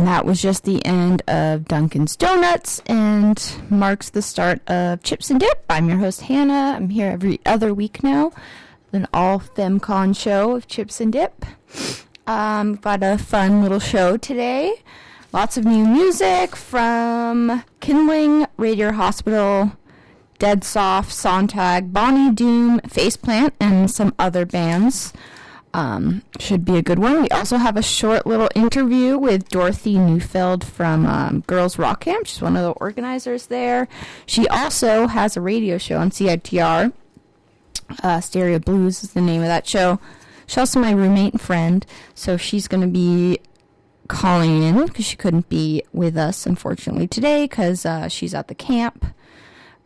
And that was just the end of Duncan's Donuts and marks the start of Chips and Dip. I'm your host, Hannah. I'm here every other week now. An all FemCon show of Chips and Dip. Um, got a fun little show today. Lots of new music from Kindling, Radio Hospital, Dead Soft, Sontag, Bonnie Doon, Faceplant, and some other bands. Um, should be a good one. We also have a short little interview with Dorothy Neufeld from um, Girls Rock Camp. She's one of the organizers there. She also has a radio show on CITR. Uh, Stereo Blues is the name of that show. She's also my roommate and friend, so she's going to be calling in because she couldn't be with us, unfortunately, today because uh, she's at the camp,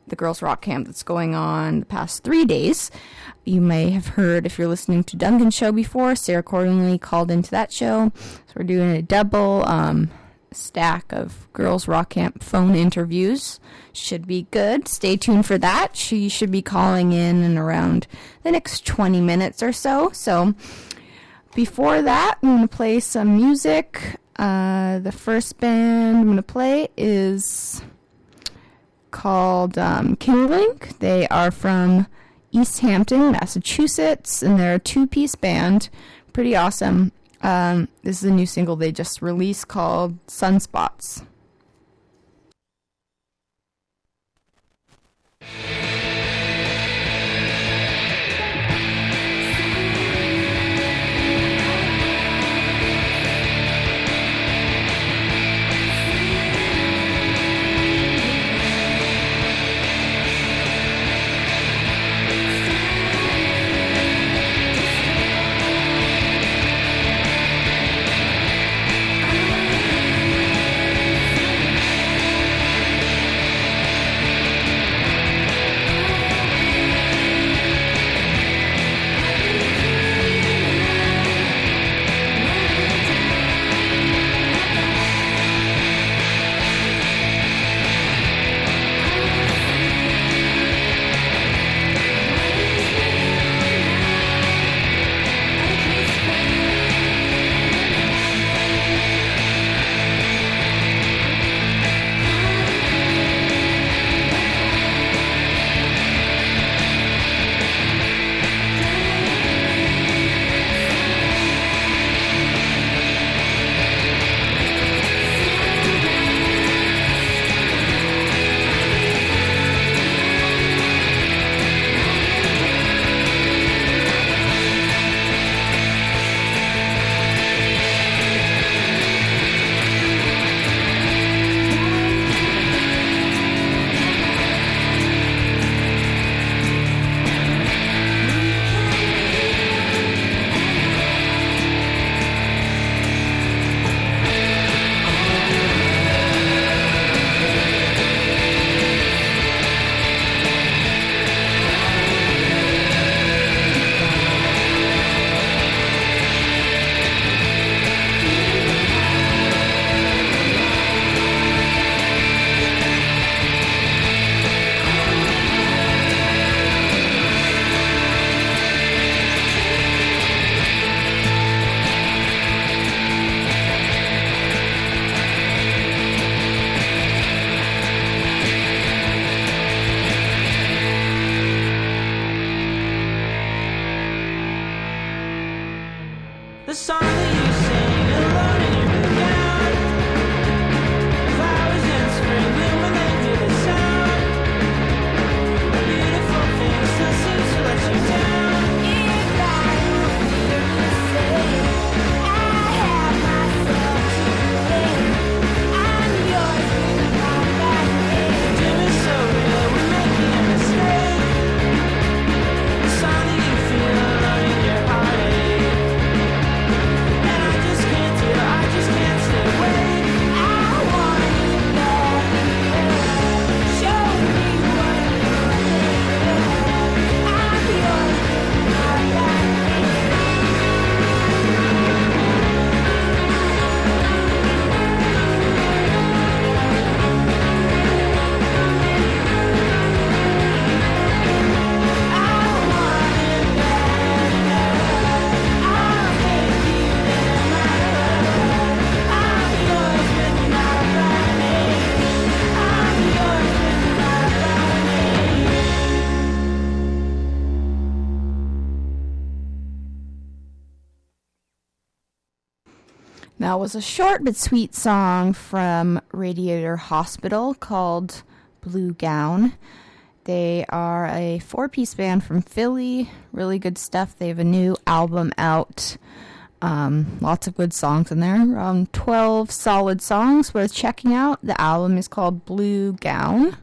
the Girls Rock Camp that's going on the past three days. You may have heard, if you're listening to Duncan's show before, Sarah Cordingley called into that show. So we're doing a double um, stack of Girls Rock Camp phone interviews. Should be good. Stay tuned for that. She should be calling in in around the next 20 minutes or so. So before that, I'm going to play some music. Uh, the first band I'm going to play is called um, Kindling. They are from East Hampton, Massachusetts, and they're a two piece band. Pretty awesome. Um, this is a new single they just released called Sunspots. Was a short but sweet song from Radiator Hospital called Blue Gown. They are a four piece band from Philly. Really good stuff. They have a new album out. Um, lots of good songs in there. Around 12 solid songs worth checking out. The album is called Blue Gown.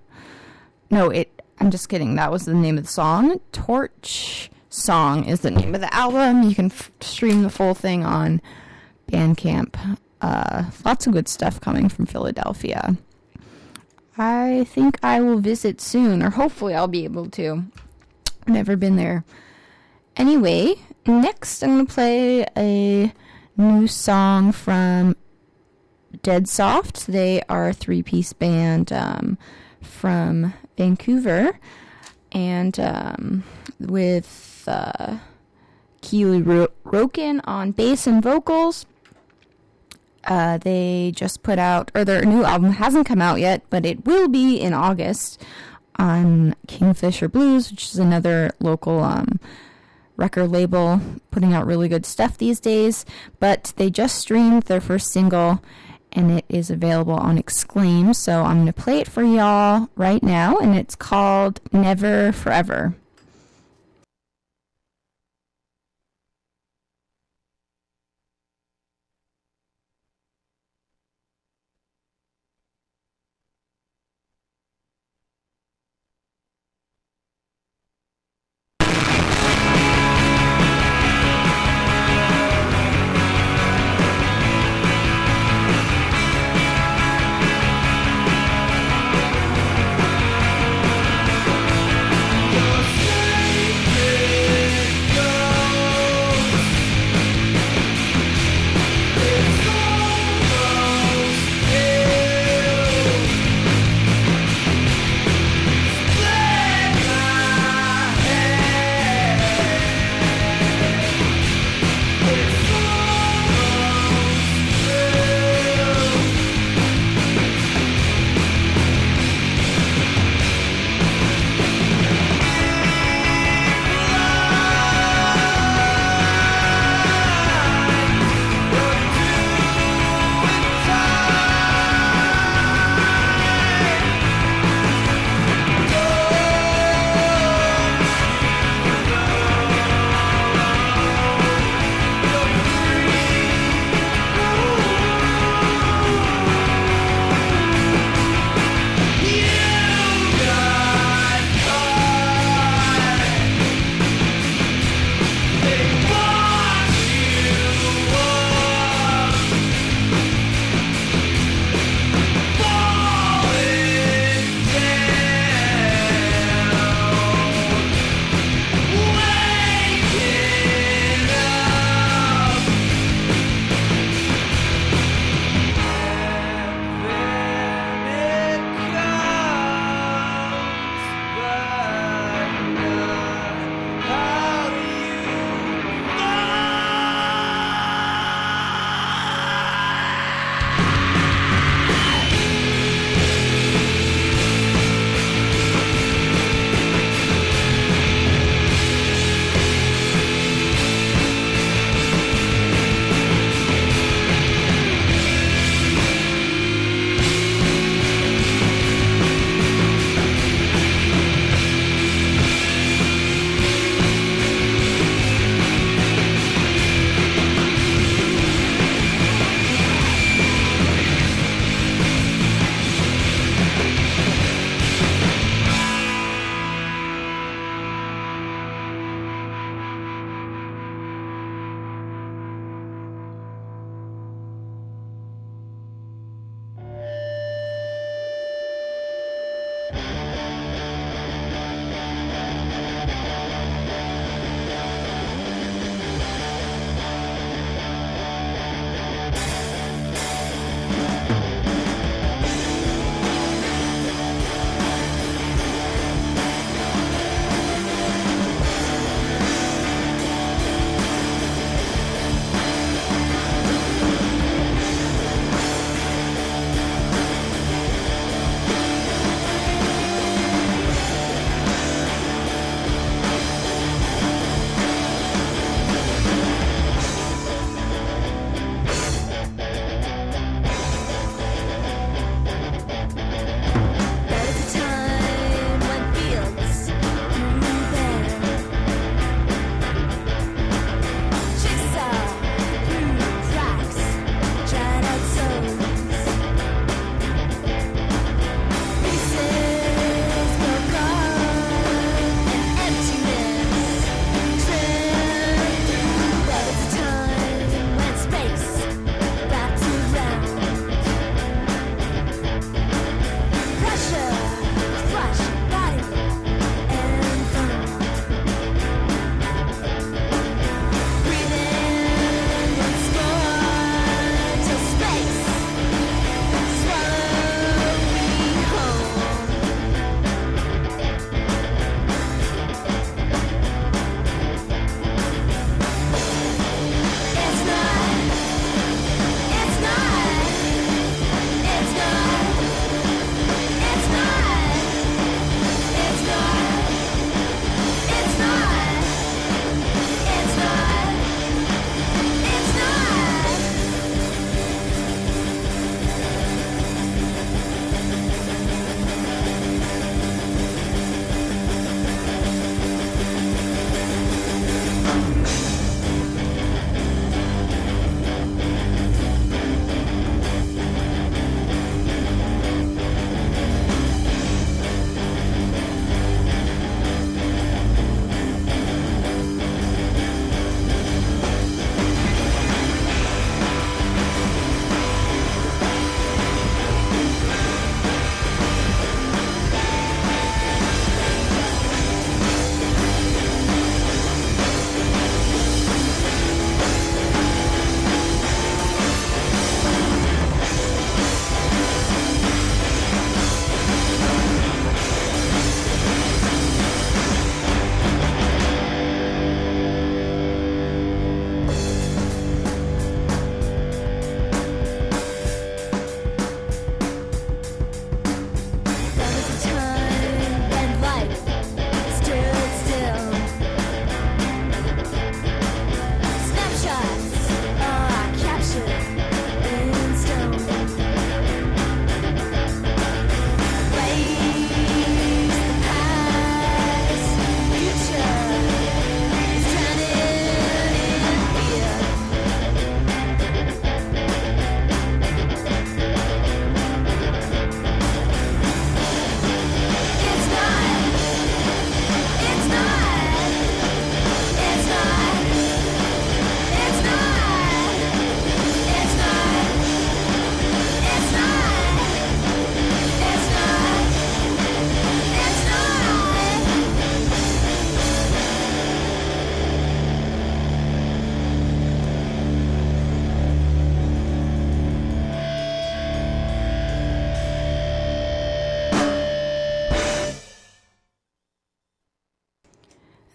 No, it. I'm just kidding. That was the name of the song. Torch Song is the name of the album. You can f- stream the full thing on Bandcamp. Uh, lots of good stuff coming from Philadelphia. I think I will visit soon, or hopefully I'll be able to. Never been there. Anyway, next I'm going to play a new song from Dead Soft. They are a three piece band um, from Vancouver and um, with uh, Keely Ro- Roken on bass and vocals. Uh, they just put out, or their new album hasn't come out yet, but it will be in August on Kingfisher Bluez, which is another local um, record label putting out really good stuff these days. But they just streamed their first single and it is available on Exclaim. So I'm going to play it for y'all right now, and it's called Never Forever.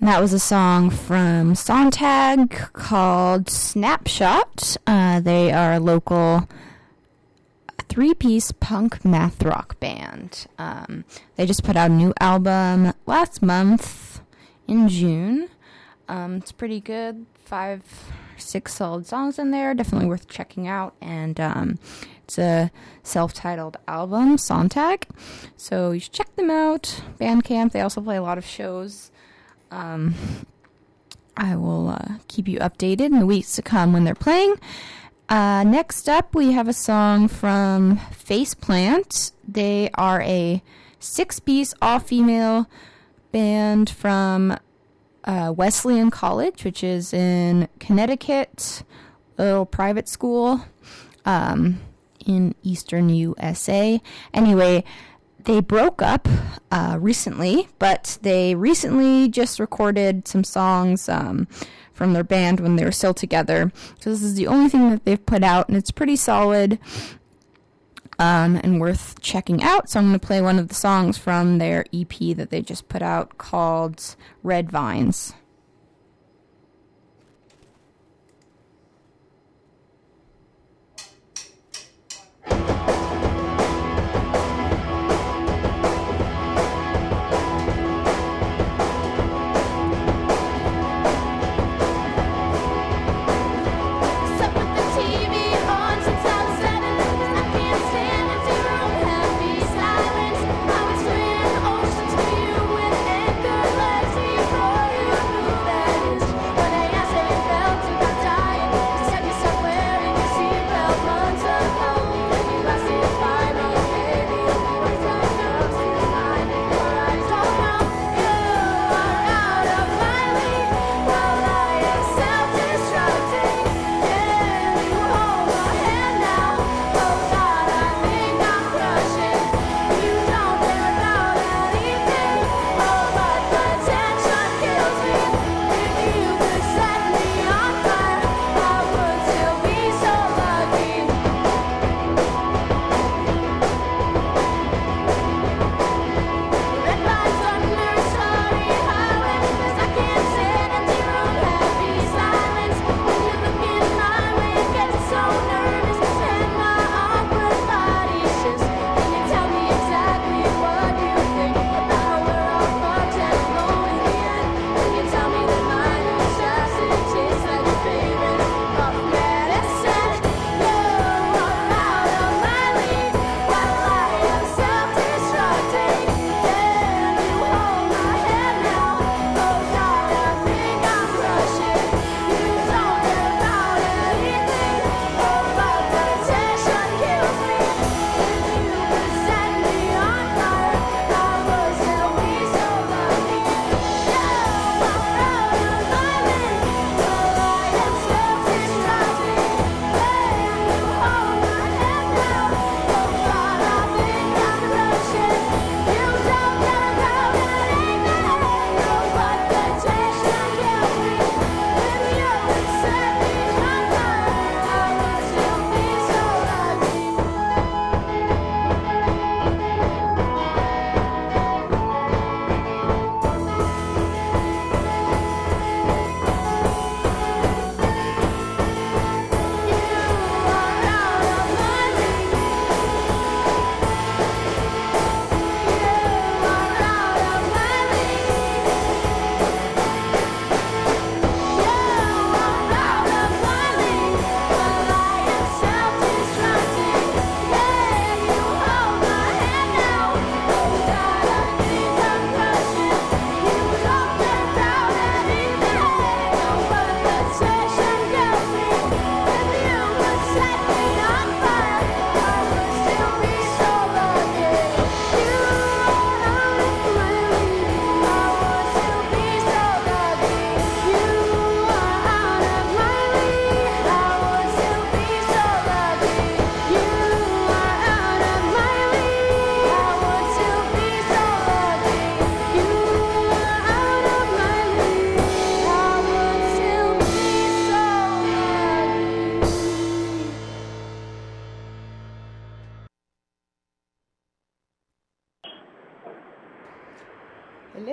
And that was a song from Sontag called Snapshot. Uh, they are a local three piece punk math rock band. Um, they just put out a new album last month in June. Um, it's pretty good. Five, six solid songs in there. Definitely worth checking out. And um, it's a self titled album, Sontag. So you should check them out. Bandcamp. They also play a lot of shows. Um, I will uh, keep you updated in the weeks to come when they're playing. Uh, next up, we have a song from Faceplant. They are a six piece all female band from uh, Wesleyan College, which is in Connecticut, a little private school um, in eastern USA. Anyway, they broke up uh, recently, but they recently just recorded some songs um, from their band when they were still together. So this is the only thing that they've put out, and it's pretty solid um, and worth checking out. So I'm going to play one of the songs from their EP that they just put out called Red Vines.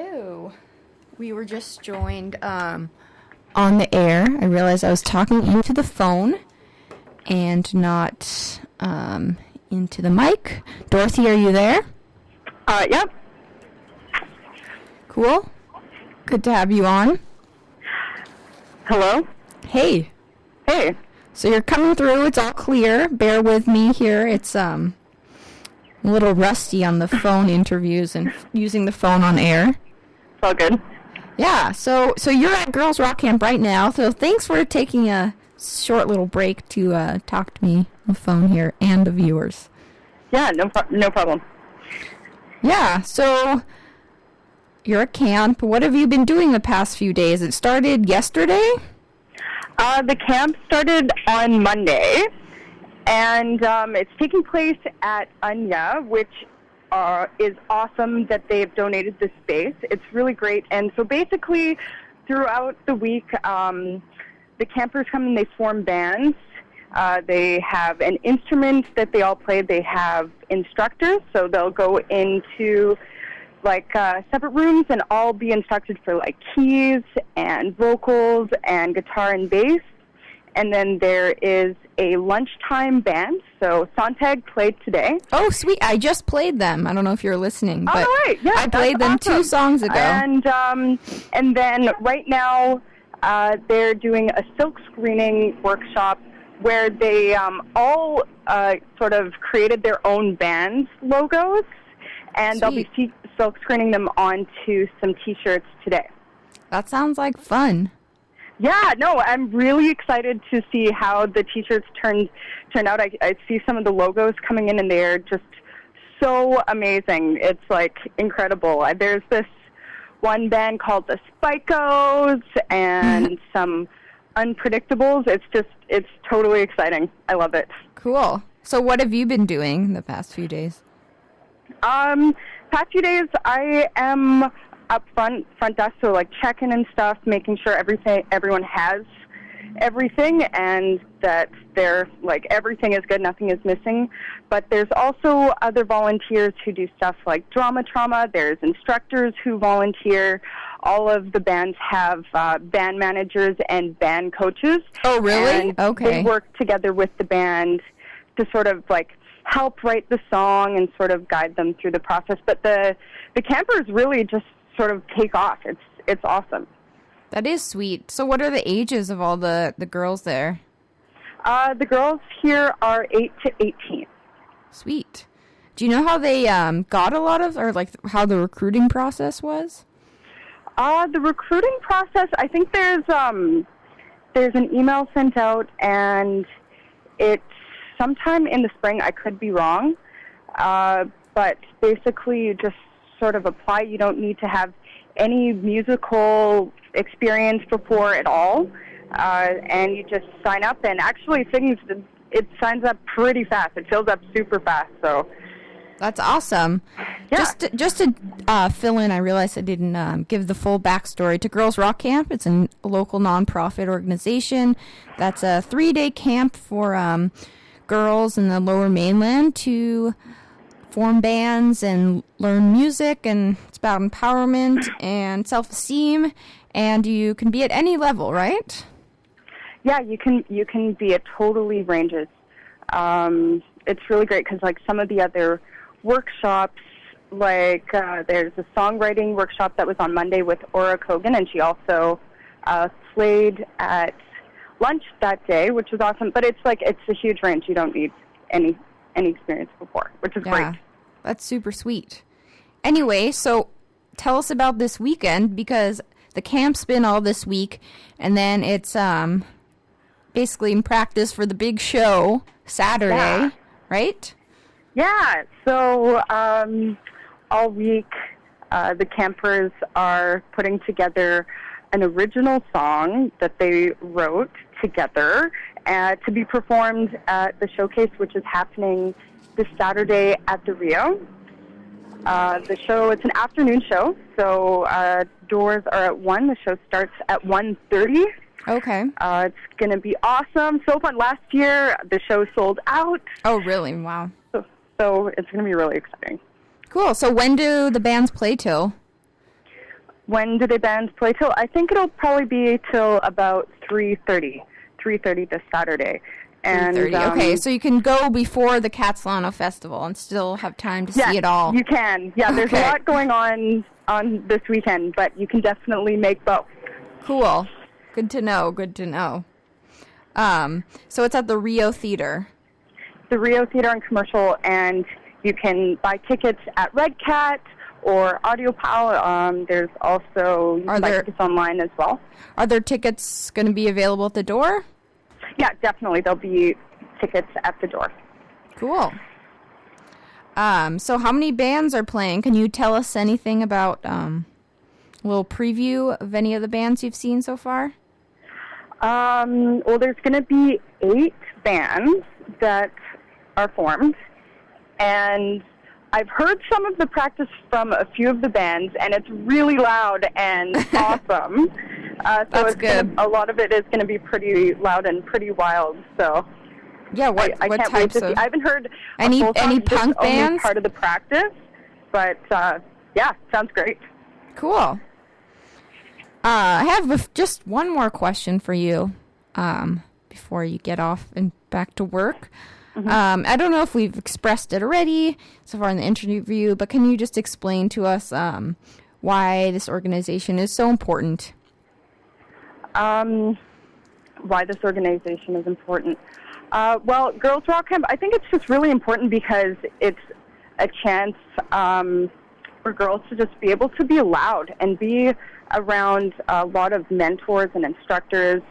Hello. We were just joined um, on the air. I realized I was talking into the phone and not um, into the mic. Dorothy, are you there? Uh, yep. Cool. Good to have you on. Hello. Hey. Hey. So you're coming through. It's all clear. Bear with me here. It's um a little rusty on the phone interviews and using the phone on air. All good. Yeah. So so you're at Girls Rock Camp right now. So thanks for taking a short little break to uh, talk to me on the phone here and the viewers. Yeah, no, pro- no problem. Yeah. So you're at camp. What have you been doing the past few days? It started yesterday. Uh, the camp started on Monday, and um, it's taking place at Anya, which uh, is awesome that they've donated this space. It's really great. And so basically, throughout the week, um, the campers come and they form bands. Uh, they have an instrument that they all play. They have instructors, so they'll go into like uh, separate rooms and all be instructed for like keys and vocals and guitar and bass. And then there is a lunchtime band. So Sontag played today. Oh, sweet! I just played them. I don't know if you're listening, but oh, right. yeah, I played them awesome. two songs ago. And um, and then right now uh, they're doing a silk screening workshop where they um, all uh, sort of created their own band's logos, and they'll be silk screening them onto some T-shirts today. that sounds like fun. Yeah, no, I'm really excited to see how the T-shirts turn turn out. I, I see some of the logos coming in, and they're just so amazing. It's like incredible. I- There's this one band called the Spikos, and some Unpredictables. It's just it's totally exciting. I love it. Cool. So what have you been doing the past few days? Um, past few days, I am up front, front desk, so like checking and stuff, making sure everything, everyone has everything, and that they're like everything is good, nothing is missing. But there's also other volunteers who do stuff like drama trauma. There's instructors who volunteer. All of the bands have uh, band managers and band coaches. Oh, really? And Okay. They work together with the band to sort of like help write the song and sort of guide them through the process. But the the campers really just sort of take off. It's it's awesome. That is sweet. So what are the ages of all the the girls there? Uh, the girls here are eight to eighteen. Sweet. Do you know how they um, got a lot of, or like how the recruiting process was? Uh, the recruiting process, I think there's um, there's an email sent out, and it's sometime in the spring. I could be wrong, uh, but basically, you just sort of apply. You don't need to have any musical experience before at all, uh, and you just sign up. And actually, things it signs up pretty fast. It fills up super fast. So That's awesome. Yeah. Just to, just to uh, fill in, I realized I didn't um, give the full backstory to Girls Rock Camp. It's a local nonprofit organization. That's a three day camp for um, girls in the Lower Mainland to form bands and learn music, and it's about empowerment and self esteem. And you can be at any level, right? Yeah, you can you can be at totally ranges. Um, it's really great because like some of the other workshops, like uh, there's a songwriting workshop that was on Monday with Ora Cogan, and she also uh, played at lunch that day, which was awesome. But it's like it's a huge range. You don't need any any experience before, which is Yeah, great. That's super sweet. Anyway, so tell us about this weekend because the camp's been all this week, and then it's um basically in practice for the big show Saturday, Yeah. right? Yeah, so um, all week uh, the campers are putting together an original song that they wrote together uh, to be performed at the showcase, which is happening this Saturday at the Rio. Uh, the show it's an afternoon show, so uh, doors are at one. The show starts at one thirty. Okay. Uh, it's going to be awesome, so fun. Last year the show sold out, Oh, really? Wow. so, so it's going to be really exciting. Cool. So when do the bands play till? when do the bands play till? I think it'll probably be till about 3:30, 3:30 this Saturday. And 30. um, okay, so you can go before the Khatsahlano Festival and still have time to see it all. You can. Yeah, there's Okay. a lot going on on this weekend, but you can definitely make both. Cool. Good to know. Good to know. Um, so it's at the Rio Theater. The Rio Theater and Commercial, and you can buy tickets at Red Cat or Audiopile. Um, there's also you Are can buy there- tickets online as well. Are there tickets going to be available at the door? Yeah, definitely. There'll be tickets at the door. Cool. Um, so how many bands are playing? Can you tell us anything about um, a little preview of any of the bands you've seen so far? Um, well, there's going to be eight bands that are formed, and I've heard some of the practice from a few of the bands, and it's really loud and awesome. Uh, so That's it's gonna, a lot of it is going to be pretty loud and pretty wild. So Yeah, what I, I what can't wait to see. I haven't heard Any- any punk bands? part of the practice, but uh, yeah, sounds great. Cool. Uh, I have a just one more question for you um, before you get off and back to work. Um, I don't know if we've expressed it already so far in the interview, but can you just explain to us um, why this organization is so important? Um, why this organization is important. Uh, well, Girls Rock Camp, I think it's just really important because it's a chance um, for girls to just be able to be loud and be around a lot of mentors and instructors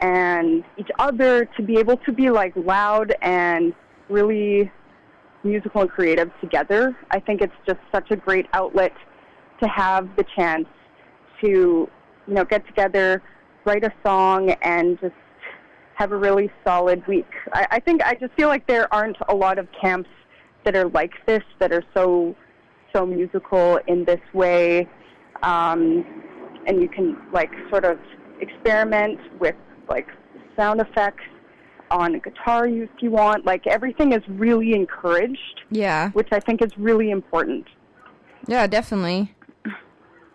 and each other to be able to be like loud and really musical and creative together. I think it's just such a great outlet to have the chance to, you know, get together, write a song, and just have a really solid week. I, I think I just feel like there aren't a lot of camps that are like this that are so so musical in this way, um, and you can like sort of experiment with like sound effects on a guitar if you want. Like everything is really encouraged, Yeah, which I think is really important. yeah, definitely.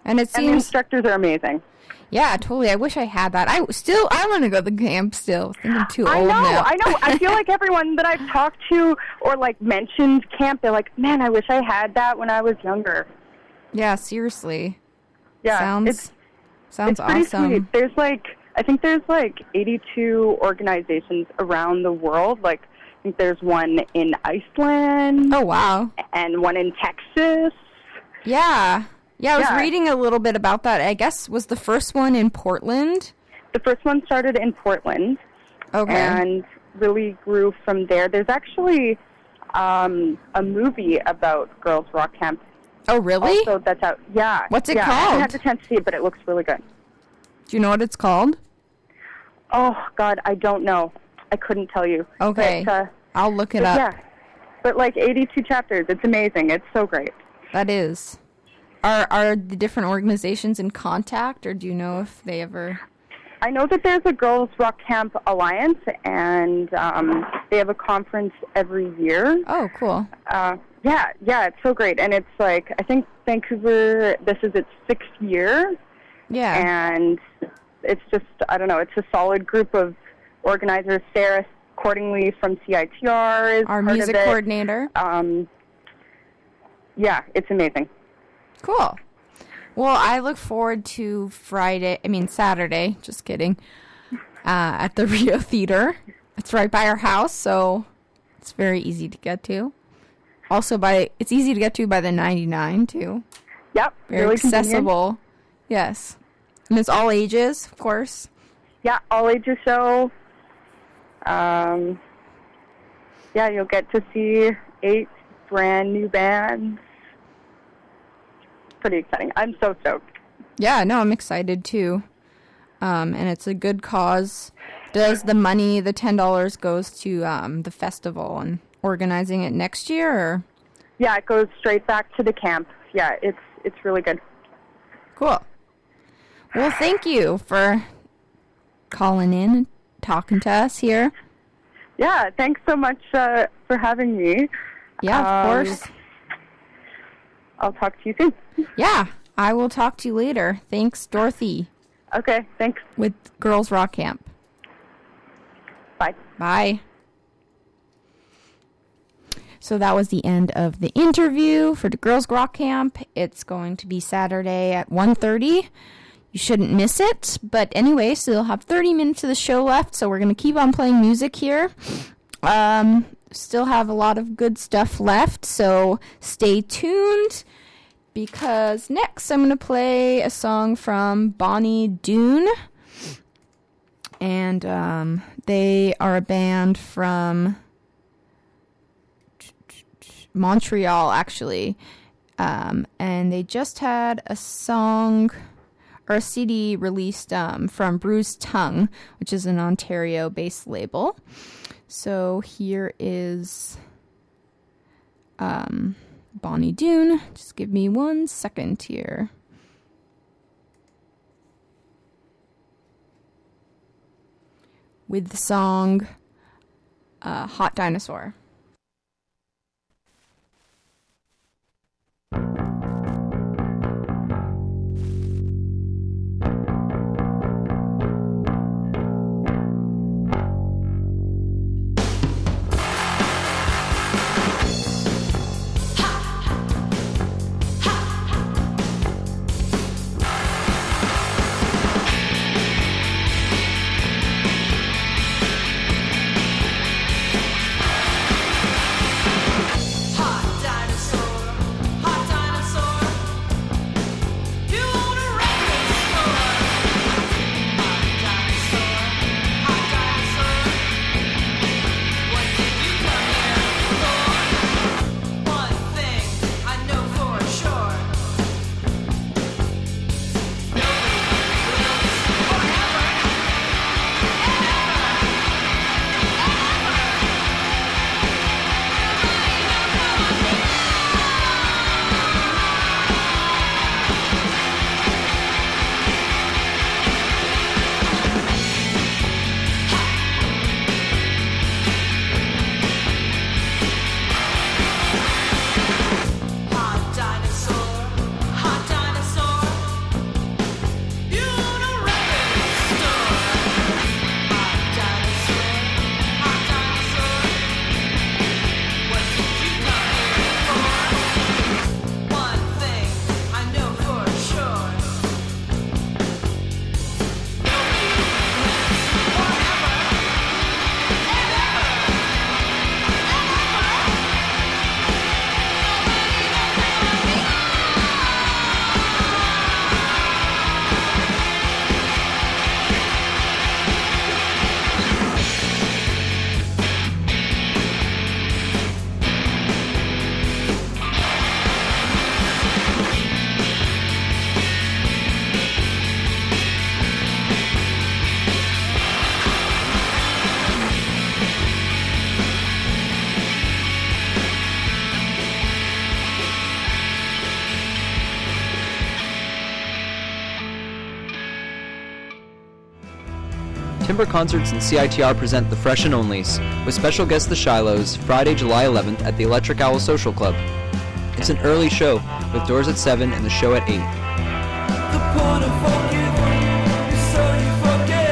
And it And the instructors are amazing. Yeah, totally. I wish I had that. I still, I want to go to the camp still. I'm too I know, now. I know. I feel like everyone that I've talked to or like mentioned camp, they're like, "Man, I wish I had that when I was younger." yeah, seriously. Yeah, sounds it's sounds it's pretty awesome. sweet. There's like I think there's like 82 organizations around the world. Like I think there's one in Iceland Oh wow. and one in Texas. Yeah. Yeah, I was Yeah. reading a little bit about that. I guess was the first one in Portland. The first one started in Portland Okay. and really grew from there. There's actually um, a movie about Girls Rock Camp oh really? So that's out. Yeah. What's it yeah, I haven't had the chance to see it, but it looks really good. Do you know what it's called? Oh God, I don't know. I couldn't tell you. Okay. But, uh, I'll look it up. yeah. But like 82 chapters. It's amazing. It's so great. That is. Are are the different organizations in contact or do you know if they ever I know that there's a Girls Rock Camp Alliance, and um, they have a conference every year. Oh, cool. Uh, yeah, yeah, it's so great, and it's like I think Vancouver. This is its sixth year, Yeah. and it's just I don't know. It's a solid group of organizers. Sarah Cordingley from CITR is Our music coordinator. Um, yeah, it's amazing. Cool. Well, I look forward to Friday, I mean Saturday, just kidding, uh, at the Rio Theater. It's right by our house, so it's very easy to get to. Also by it's easy to get to by the 99 too. Yep, Very really convenient. accessible. Yes. And it's all ages, of course. Yeah, all ages show. Um, yeah, you'll get to see eight brand new bands. Pretty exciting. I'm so stoked. Yeah, no, I'm excited too. Um, and it's a good cause. Does the money, the ten dollars, goes to um, the festival and organizing it next year? Or? Yeah, it goes straight back to the camp. Yeah, it's it's really good. Cool. Well, thank you for calling in and talking to us here. Yeah, thanks so much uh, for having me. Yeah, of Um, course. I'll talk to you soon. Yeah. I will talk to you later. Thanks, Dorothy, Okay, thanks. with Girls Rock Camp. Bye. Bye. So that was the end of the interview for the Girls Rock Camp. It's going to be Saturday at 1.30. You shouldn't miss it. But anyway, so you'll have 30 minutes of the show left. So we're going to keep on playing music here. Um, still have a lot of good stuff left. So stay tuned because next I'm going to play a song from Bonnie Doon and um, they are a band from Montreal, actually. Um, and they just had a song or a CD released um, from Bruised Tongue, which is an Ontario based label. So here is um, Bonnie Doon. Just give me one second here. with the song uh, Hot Dinosaur. Timbre Concerts and CITR present The Fresh and Onlys, with special guest The Shilohs, Friday, July 11th at the Electric Owl Social Club. It's an early show, with doors at 7 and the show at 8. The point of forgiving is so you forget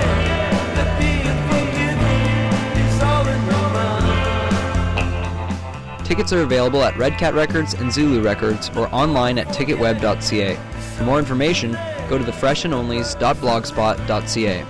that being forgiven is all in your mind. Tickets are available at Red Cat Records and Zulu Records or online at ticketweb.ca. For more information, go to thefreshandonlys.blogspot.ca.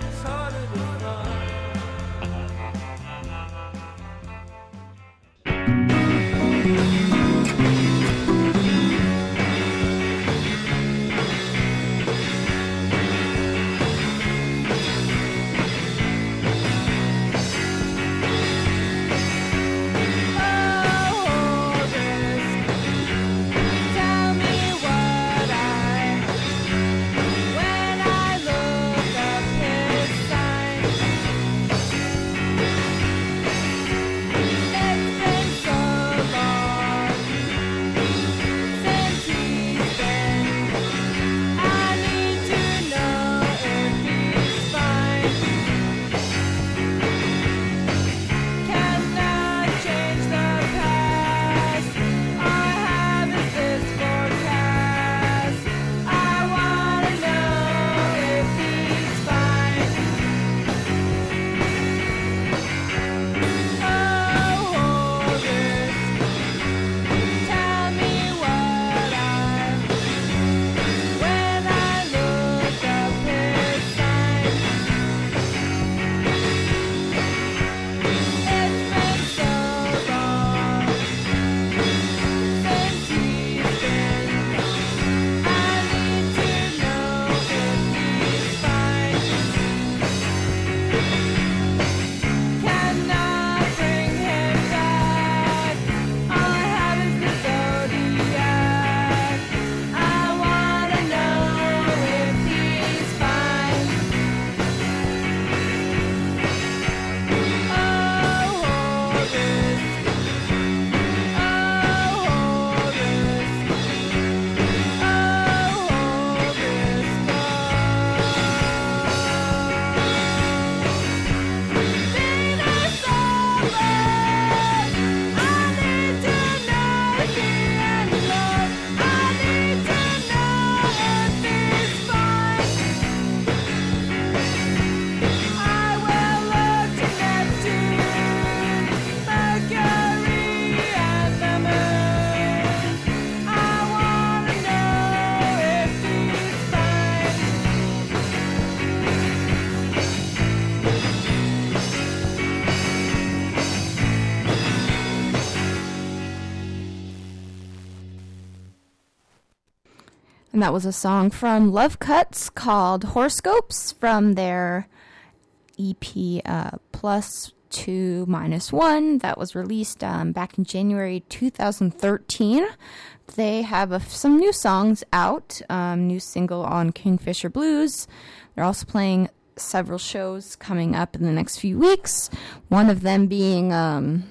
And that was a song from Love Cuts called Horoscopes from their EP uh, Plus Two Minus One that was released um, back in January 2013. They have some new songs out, um, new single on Kingfisher Bluez. They're also playing several shows coming up in the next few weeks. One of them being um,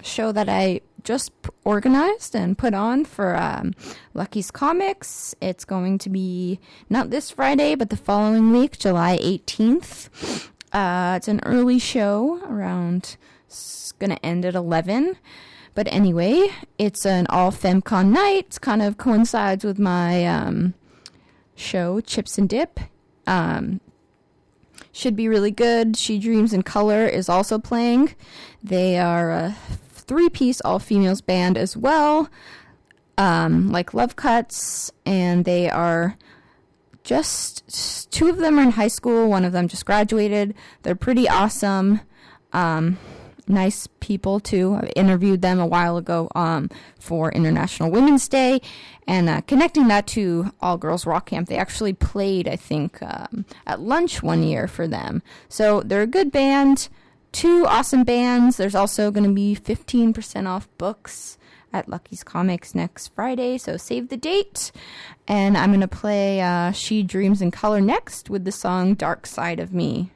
a show that I just organized and put on for um, Lucky's Comics. It's going to be not this Friday, but the following week, July 18th. Uh, it's an early show around, it's going to end at 11. But anyway, it's an all FemCon night. It kind of coincides with my um, show, Chips and Dip. Um, should be really good. She Dreams in Color is also playing. They are a three piece all females band as well, um, like Love Cuts, and they are just two of them are in high school, one of them just graduated. They're pretty awesome. Um, nice people too. I interviewed them a while ago um, for International Women's Day, and uh, connecting that to All Girls Rock Camp, they actually played, I think, um, at lunch one year for them. So they're a good band. Two awesome bands. There's also going to be 15% off books at Lucky's Comics next Friday, so save the date. And I'm going to play uh, She Dreams in Color next with the song Dark Side of Me.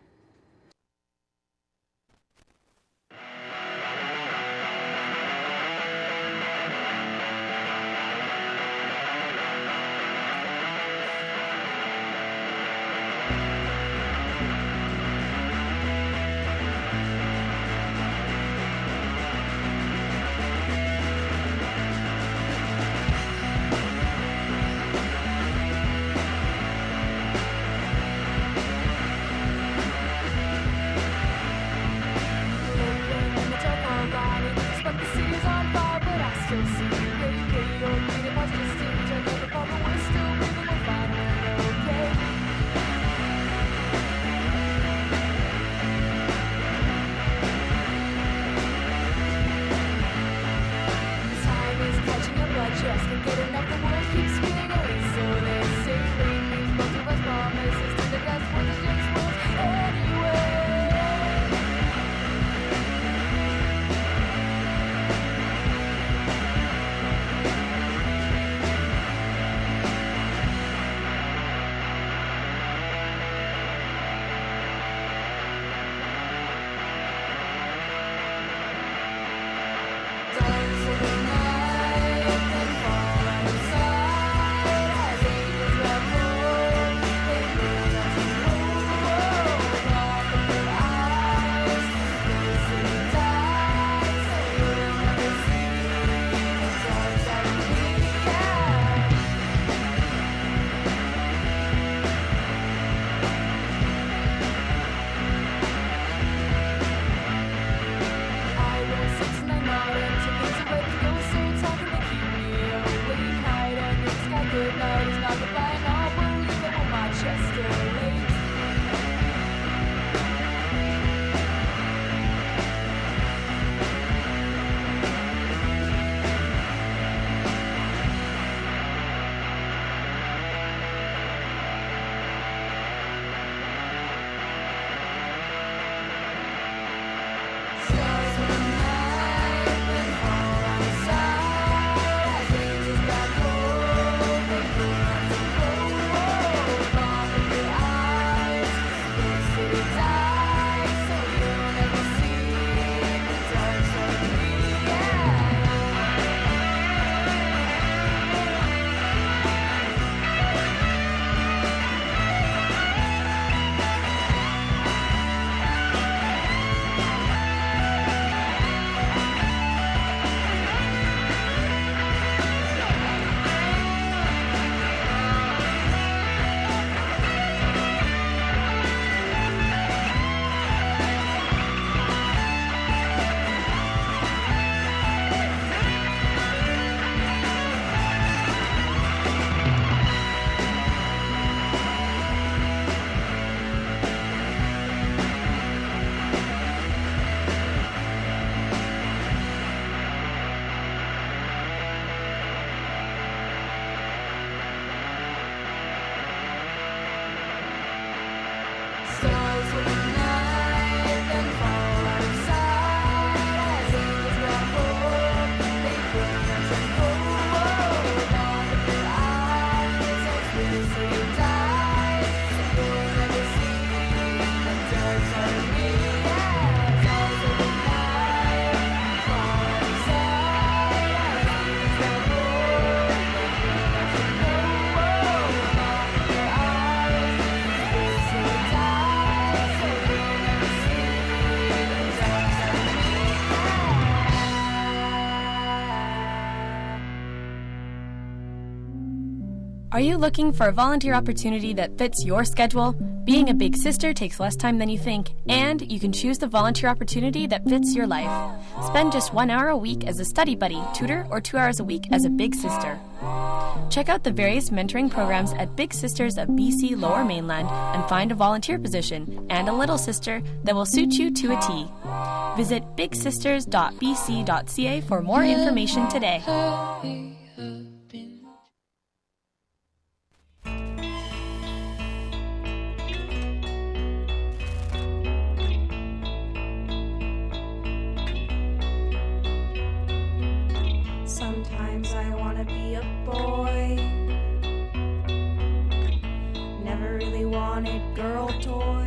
Are you looking for a volunteer opportunity that fits your schedule? Being a big sister takes less time than you think, and you can choose the volunteer opportunity that fits your life. Spend just one hour a week as a study buddy, tutor, or two hours a week as a big sister. Check out the various mentoring programs at Big Sisters of BC Lower Mainland and find a volunteer position and a little sister that will suit you to a T. Visit bigsisters.bc.ca for more information today. Boy. Never really wanted girl toys.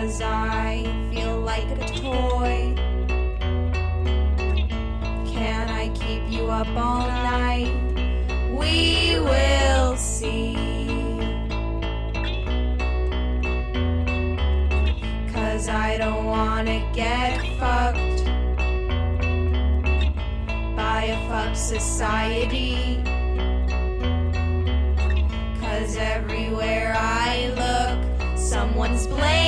Cause I feel like a toy. Can I keep you up all night? We will see. Cause I don't wanna get fucked by a fuck society. Cause everywhere I look, someone's blaming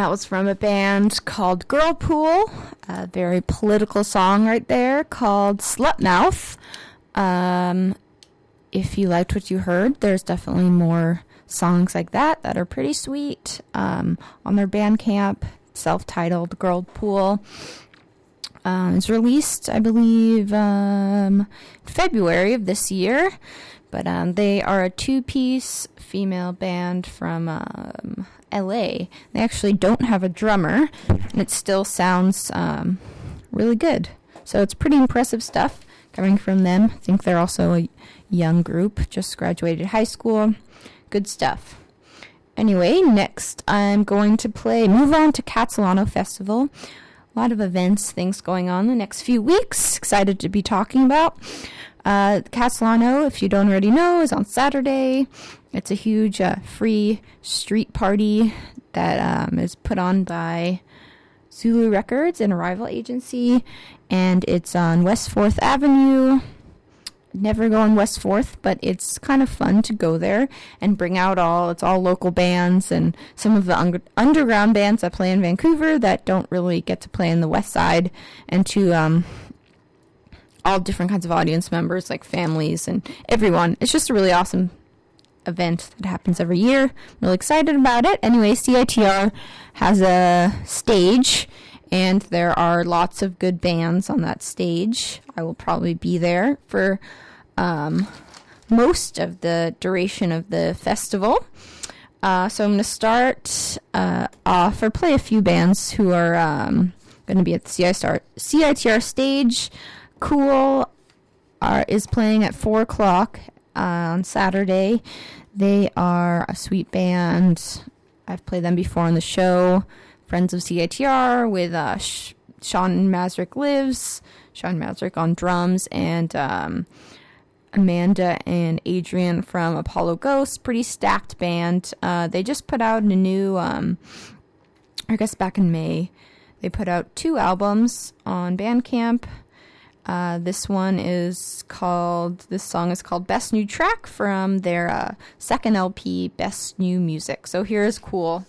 that was from a band called Girlpool, a very political song right there called Slutmouth. Um, if you liked what you heard, there's definitely more songs like that that are pretty sweet um, on their Bandcamp, self-titled Girlpool. Um, it's released, I believe, um, February of this year. But um, they are a two-piece female band from um, LA. They actually don't have a drummer, and it still sounds um, really good. So it's pretty impressive stuff coming from them. I think they're also a young group, just graduated high school. Good stuff. Anyway, next I'm going to play, move on to Khatsahlano Festival. A lot of events, things going on the next few weeks. Excited to be talking about. Uh, Khatsahlano, if you don't already know, is on Saturday. It's a huge uh, free street party that um, is put on by Zulu Records, an arrival agency, and it's on West 4th Avenue. Never go on West 4th, but it's kind of fun to go there and bring out all, it's all local bands and some of the un- underground bands that play in Vancouver that don't really get to play in the West Side, and to um, all different kinds of audience members, like families and everyone. It's just a really awesome event that happens every year. I'm really excited about it. Anyway, CITR has a stage, and there are lots of good bands on that stage. I will probably be there for um, most of the duration of the festival. Uh, so I'm going to start uh, off or play a few bands who are um, going to be at the CITR, CITR stage. Cool are, is playing at 4 o'clock uh, on Saturday. They are a sweet band. I've played them before on the show. Friends of CITR with uh, Sh- Sean Masrick Lives, Sean Masrick on drums, and um, Amanda and Adrian from Apollo Ghost. Pretty stacked band. Uh, they just put out a new, um, I guess back in May, they put out two albums on Bandcamp. Uh, this one is called, this song is called Best New Track from their uh, second LP, Best New Music. So here is Cool.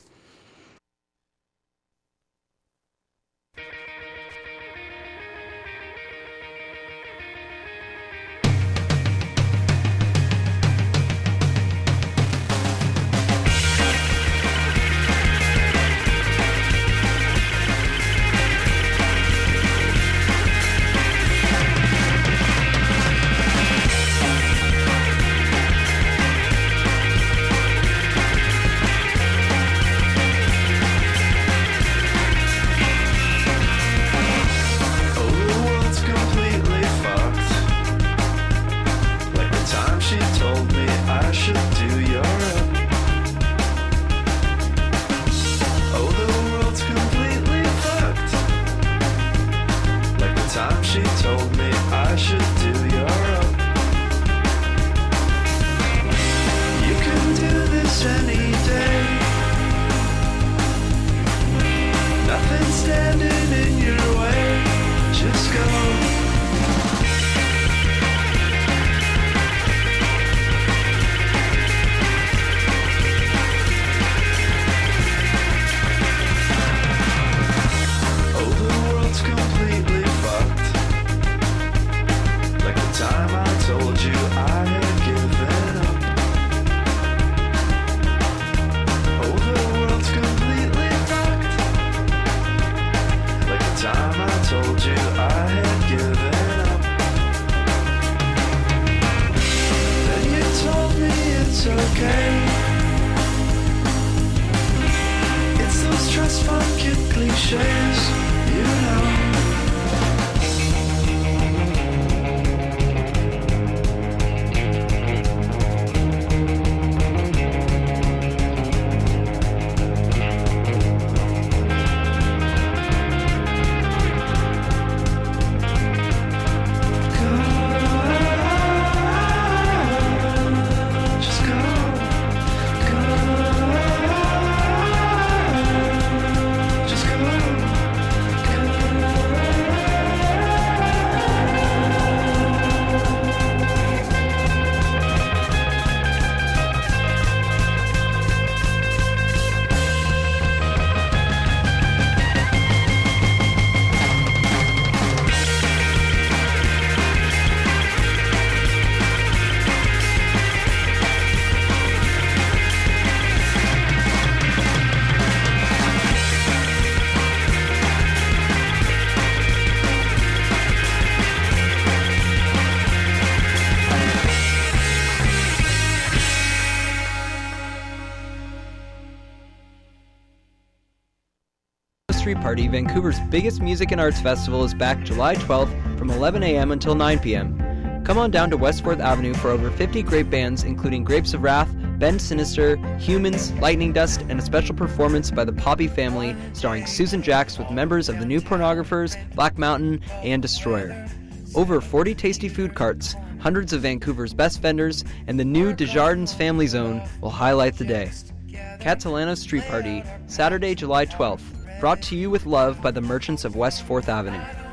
Fund cliches, you know. Party, Vancouver's biggest music and arts festival, is back July 12th from 11 a.m. until 9 p.m. Come on down to West 4th Avenue for over 50 great bands, including Grapes of Wrath, Bend Sinister, Humans, Lightning Dust, and a special performance by the Poppy family starring Susan Jacks with members of the New Pornographers, Black Mountain, and Destroyer. Over 40 tasty food carts, hundreds of Vancouver's best vendors, and the new Desjardins Family Zone will highlight the day. Khatsahlano Street Party, Saturday, July 12th. Brought to you with love by the merchants of West 4th Avenue.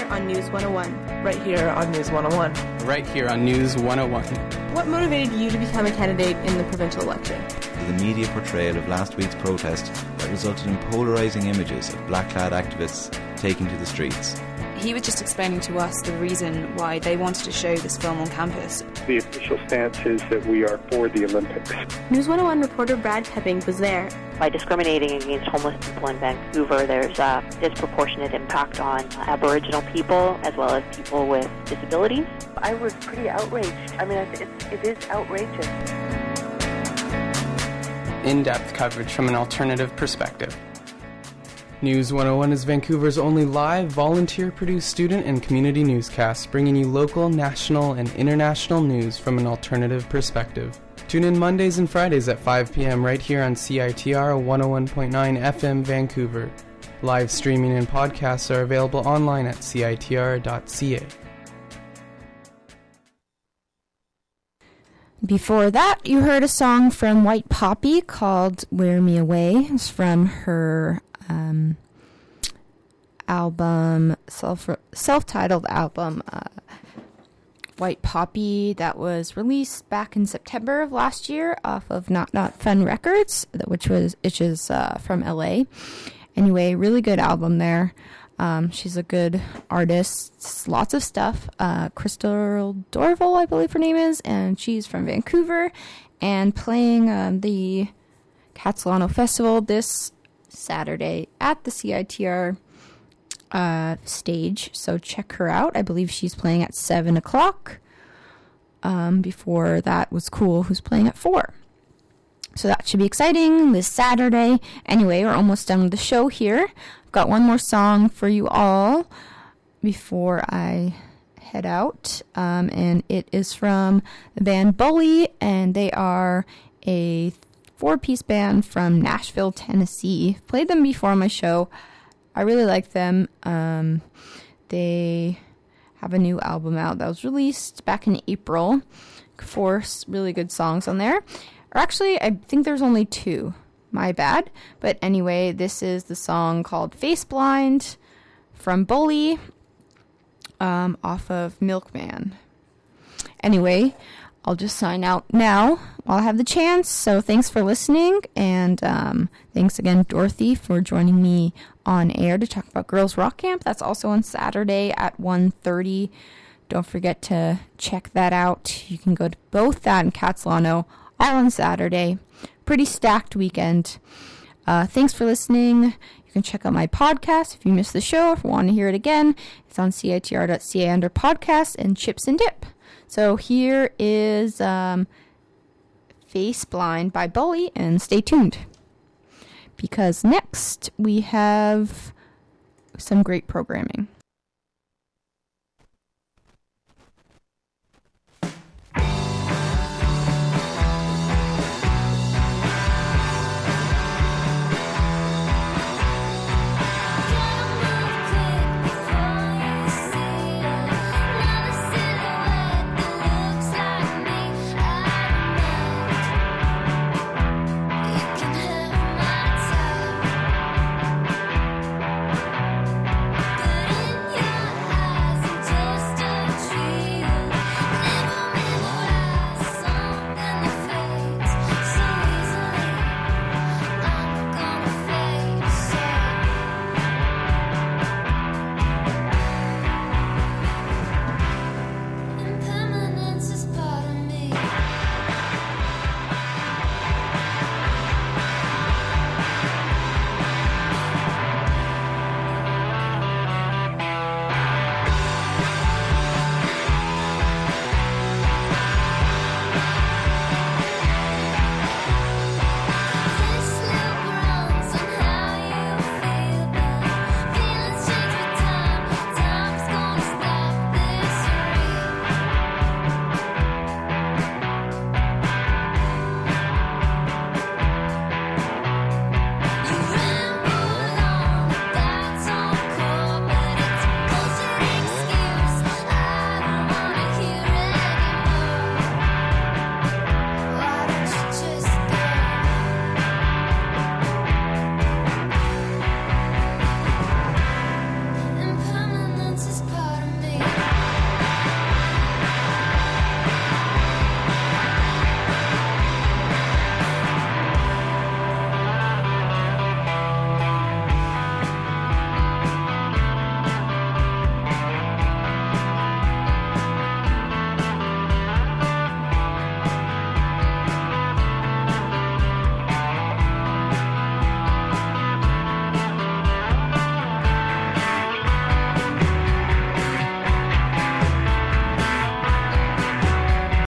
On News 101. Right here on News 101. Right here on News 101. What motivated you to become a candidate in the provincial election? The media portrayal of last week's protest that resulted in polarising images of black clad activists taking to the streets. He was just explaining to us the reason why they wanted to show this film on campus. The official stance is that we are for the Olympics. News 101 reporter Brad Pepping was there. By discriminating against homeless people in Vancouver, there's a disproportionate impact on Aboriginal people as well as people with disabilities. I was pretty outraged. I mean, it, it is outrageous. In depth coverage from an alternative perspective. News 101 is Vancouver's only live, volunteer produced student and community newscast, bringing you local, national, and international news from an alternative perspective. Tune in Mondays and Fridays at 5 p.m. right here on CITR 101.9 FM Vancouver. Live streaming and podcasts are available online at citr.ca. Before that, you heard a song from White Poppy called Wear Me Away. It's from her um, album, self self titled album, uh, White Poppy, that was released back in September of last year off of Not Not Fun Records, which was which is uh, from LA. Anyway, really good album there. Um, she's a good artist, lots of stuff. Uh, Crystal Dorval, I believe her name is, and she's from Vancouver and playing um, the Khatsahlano Festival this Saturday at the CITR uh, stage. So check her out. I believe she's playing at 7 o'clock. Um, before that was Cool, who's playing at 4. So that should be exciting this Saturday. Anyway, we're almost done with the show here. I've got one more song for you all before I head out. Um, and it is from the band Bully, and they are a four piece band from Nashville, Tennessee. Played them before on my show. I really like them. Um, they have a new album out that was released back in April. Four really good songs on there. Or actually, I think there's only two. My bad. But anyway, this is the song called Face Blind from Bully um, off of Milkman. Anyway, I'll just sign out now while I have the chance. So thanks for listening, and um, thanks again, Dorothy, for joining me on air to talk about Girls Rock Camp. That's also on Saturday at 1.30. Don't forget to check that out. You can go to both that and Khatsahlano all on Saturday. Pretty stacked weekend. Uh, thanks for listening. You can check out my podcast if you missed the show. or If you want to hear it again, it's on citr.ca under podcast and chips and dip. So here is um, Face Blind by Bully, and stay tuned. Because next we have some great programming.